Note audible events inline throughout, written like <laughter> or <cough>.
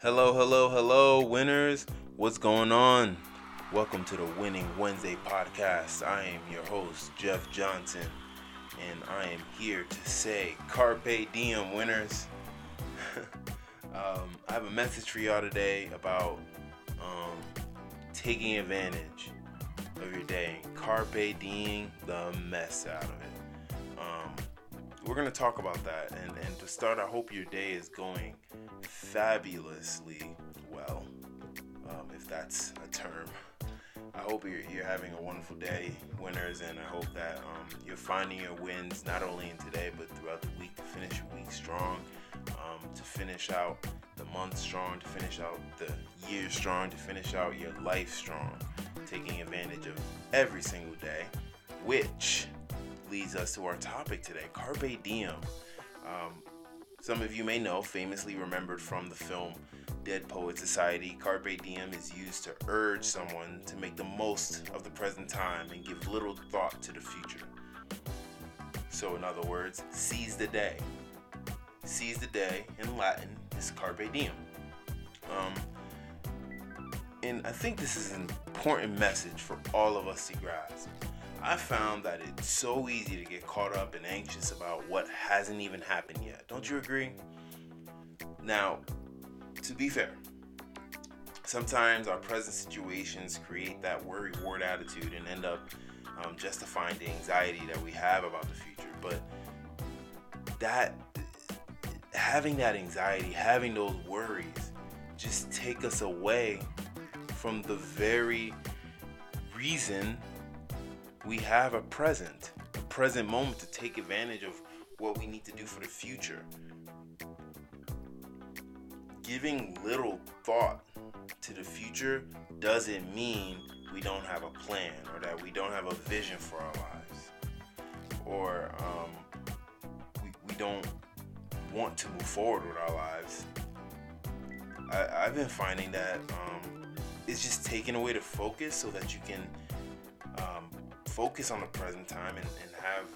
Hello, hello, hello, winners. What's going on? Welcome to the Winning Wednesday podcast. I am your host, Jeff Johnson, and I am here to say Carpe Diem, winners. <laughs> um, I have a message for y'all today about um, taking advantage of your day. Carpe Diem the mess out of it. Um, we're going to talk about that. And, and to start, I hope your day is going fabulously well, um, if that's a term. I hope you're, you're, having a wonderful day, winners, and I hope that um, you're finding your wins not only in today but throughout the week to finish your week strong, um, to finish out the month strong, to finish out the year strong, to finish out your life strong, taking advantage of every single day, which leads us to our topic today Carpe Diem. Um, some of you may know, famously remembered from the film Dead Poet Society, Carpe Diem is used to urge someone to make the most of the present time and give little thought to the future. So, in other words, seize the day. Seize the day in Latin is Carpe Diem. Um, and I think this is an important message for all of us to grasp. I found that it's so easy to get caught up and anxious about what hasn't even happened yet. Don't you agree? Now, to be fair, sometimes our present situations create that worry ward attitude and end up um, justifying the anxiety that we have about the future. But that having that anxiety, having those worries, just take us away from the very reason we have a present, a present moment to take advantage of what we need to do for the future. Giving little thought to the future doesn't mean we don't have a plan or that we don't have a vision for our lives or um, we, we don't want to move forward with our lives. I, have been finding that um, it's just taking away the focus so that you can focus on the present time and, and have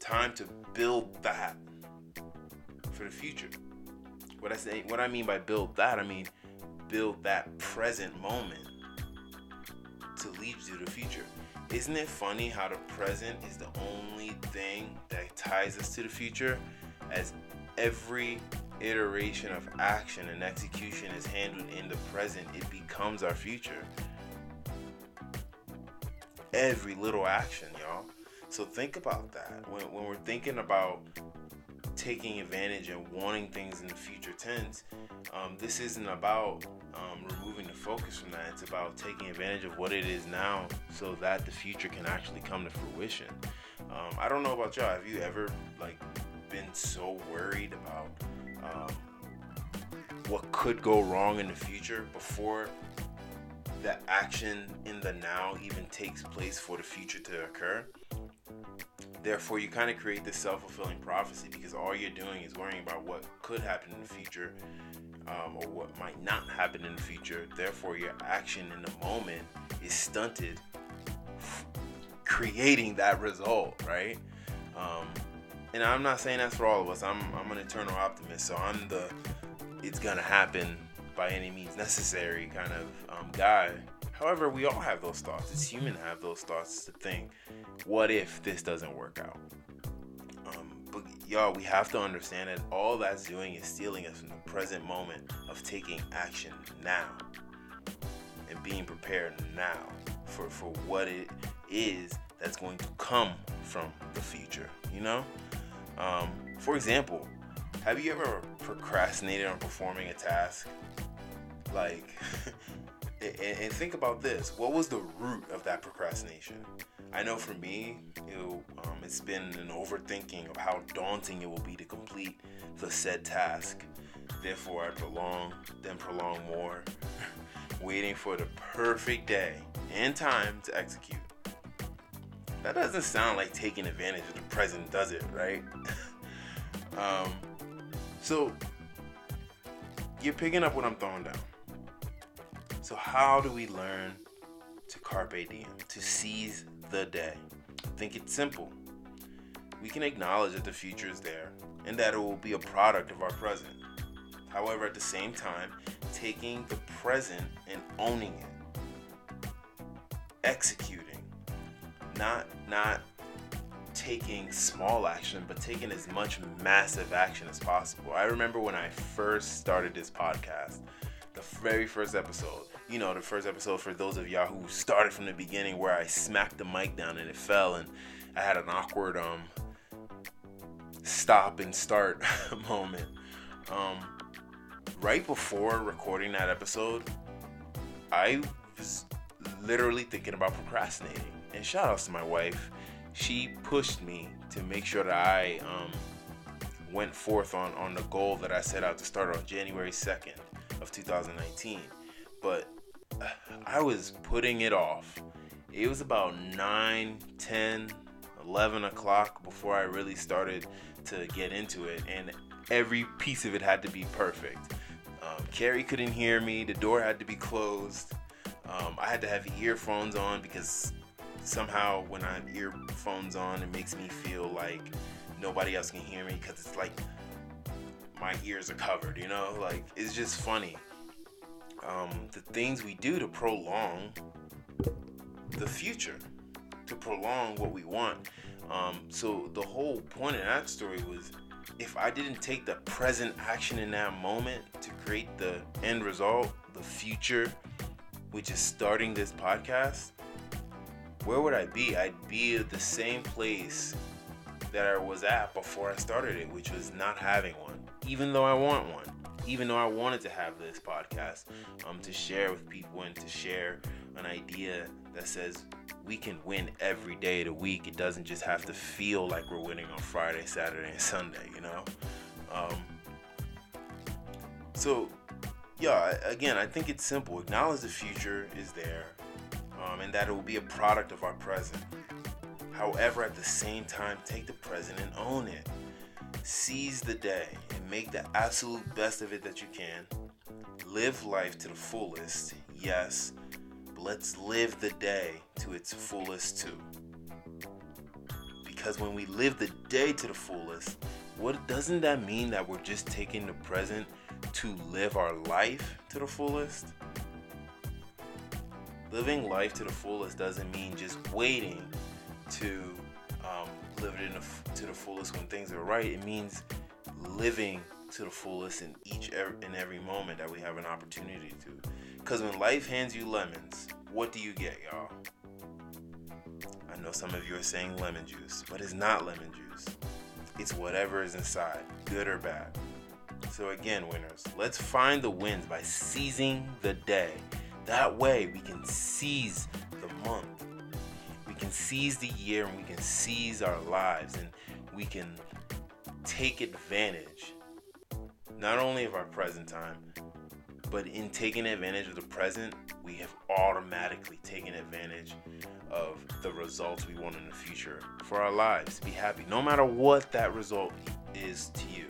time to build that for the future. What I say, what I mean by build that, I mean build that present moment to lead you to the future. Isn't it funny how the present is the only thing that ties us to the future? As every iteration of action and execution is handled in the present, it becomes our future every little action, y'all. So think about that when, when we're thinking about taking advantage and wanting things in the future tense. Um, this isn't about um, removing the focus from that. It's about taking advantage of what it is now, so that the future can actually come to fruition. Um, I don't know about y'all. Have you ever like been so worried about um, what could go wrong in the future before that action in the now even takes place for the future to occur. Therefore, you kind of create this self fulfilling prophecy because all you're doing is worrying about what could happen in the future um, or what might not happen in the future. Therefore, your action in the moment is stunted, creating that result, right? Um, and I'm not saying that's for all of us. I'm, I'm an eternal optimist, so I'm the it's gonna happen by any means necessary kind of um, guy. However, we all have those thoughts. It's human to have those thoughts to think, what if this doesn't work out? Um, but y'all, we have to understand that all that's doing is stealing us from the present moment of taking action now and being prepared now for, for what it is that's going to come from the future, you know? Um, for example, have you ever procrastinated on performing a task? Like, <laughs> and, and, think about this what was the root of that procrastination? I know for me, it, um, it's been an overthinking of how daunting it will be to complete the said task. Therefore, I prolong, then prolong more, <laughs> waiting for the perfect day and time to execute. That doesn't sound like taking advantage of the present, does it, right? <laughs> um, so, you're picking up what I'm throwing down. So, how do we learn to carpe diem, to seize the day? I think it's simple. We can acknowledge that the future is there and that it will be a product of our present. However, at the same time, taking the present and owning it, executing, not not taking small action, but taking as much massive action as possible. I remember when I first started this podcast, the very first episode. You know, the first episode for those of y'all who started from the beginning, where I smacked the mic down and it fell, and I had an awkward um stop and start <laughs> moment. Um, right before recording that episode, I was literally thinking about procrastinating. And shout outs to my wife. She pushed me to make sure that I um, went forth on, on the goal that I set out to start on January 2nd of 2019. But I was putting it off. It was about 9, 10, 11 o'clock before I really started to get into it. And every piece of it had to be perfect. Um, Carrie couldn't hear me. The door had to be closed. Um, I had to have earphones on because somehow when I have earphones on, it makes me feel like nobody else can hear me because it's like my ears are covered. You know, like it's just funny. Um, the things we do to prolong the future, to prolong what we want. Um, so the whole point of that story was if I didn't take the present action in that moment to create the end result, the future, which is starting this podcast, where would I be? I'd be at the same place that I was at before I started it, which was not having one, even though I want one. Even though I wanted to have this podcast um, to share with people and to share an idea that says we can win every day of the week. It doesn't just have to feel like we're winning on Friday, Saturday, and Sunday, you know? Um, so, yeah, again, I think it's simple. Acknowledge the future is there um, and that it will be a product of our present. However, at the same time, take the present and own it. Seize the day make the absolute best of it that you can. Live life to the fullest, yes, let's live the day to its fullest too. Because when we live the day to the fullest, what doesn't that mean that we're just taking the present to live our life to the fullest? Living life to the fullest doesn't mean just waiting to um, live it the, to the fullest when things are right. It means living to the fullest in each and every moment that we have an opportunity to. Because when life hands you lemons, what do you get, y'all? I know some of you are saying lemon juice, but it's not lemon juice. It's whatever is inside, good or bad. So, again, winners, let's find the wins by seizing the day. That way, we can seize the month, we can seize the year, and we can seize our lives, and we can take advantage not only of our present time, but in taking advantage of the present, we have automatically taken advantage of the results we want in the future for our lives be happy, no matter what that result is to you.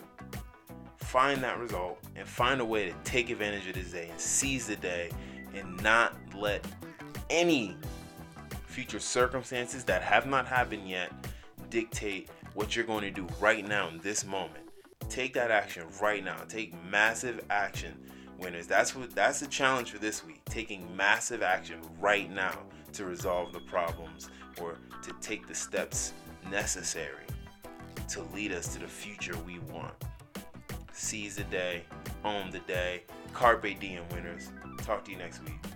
Find that result and find a way to take advantage of this day and seize the day and not let any future circumstances that have not happened yet dictate what you're going to do right now in this moment. Take that action right now. Take massive action winners. That's what that's the challenge for this week. Taking massive action right now to resolve the problems or to take the steps necessary to lead us to the future we want. Seize the day, own the day, carpe diem winners. Talk to you next week.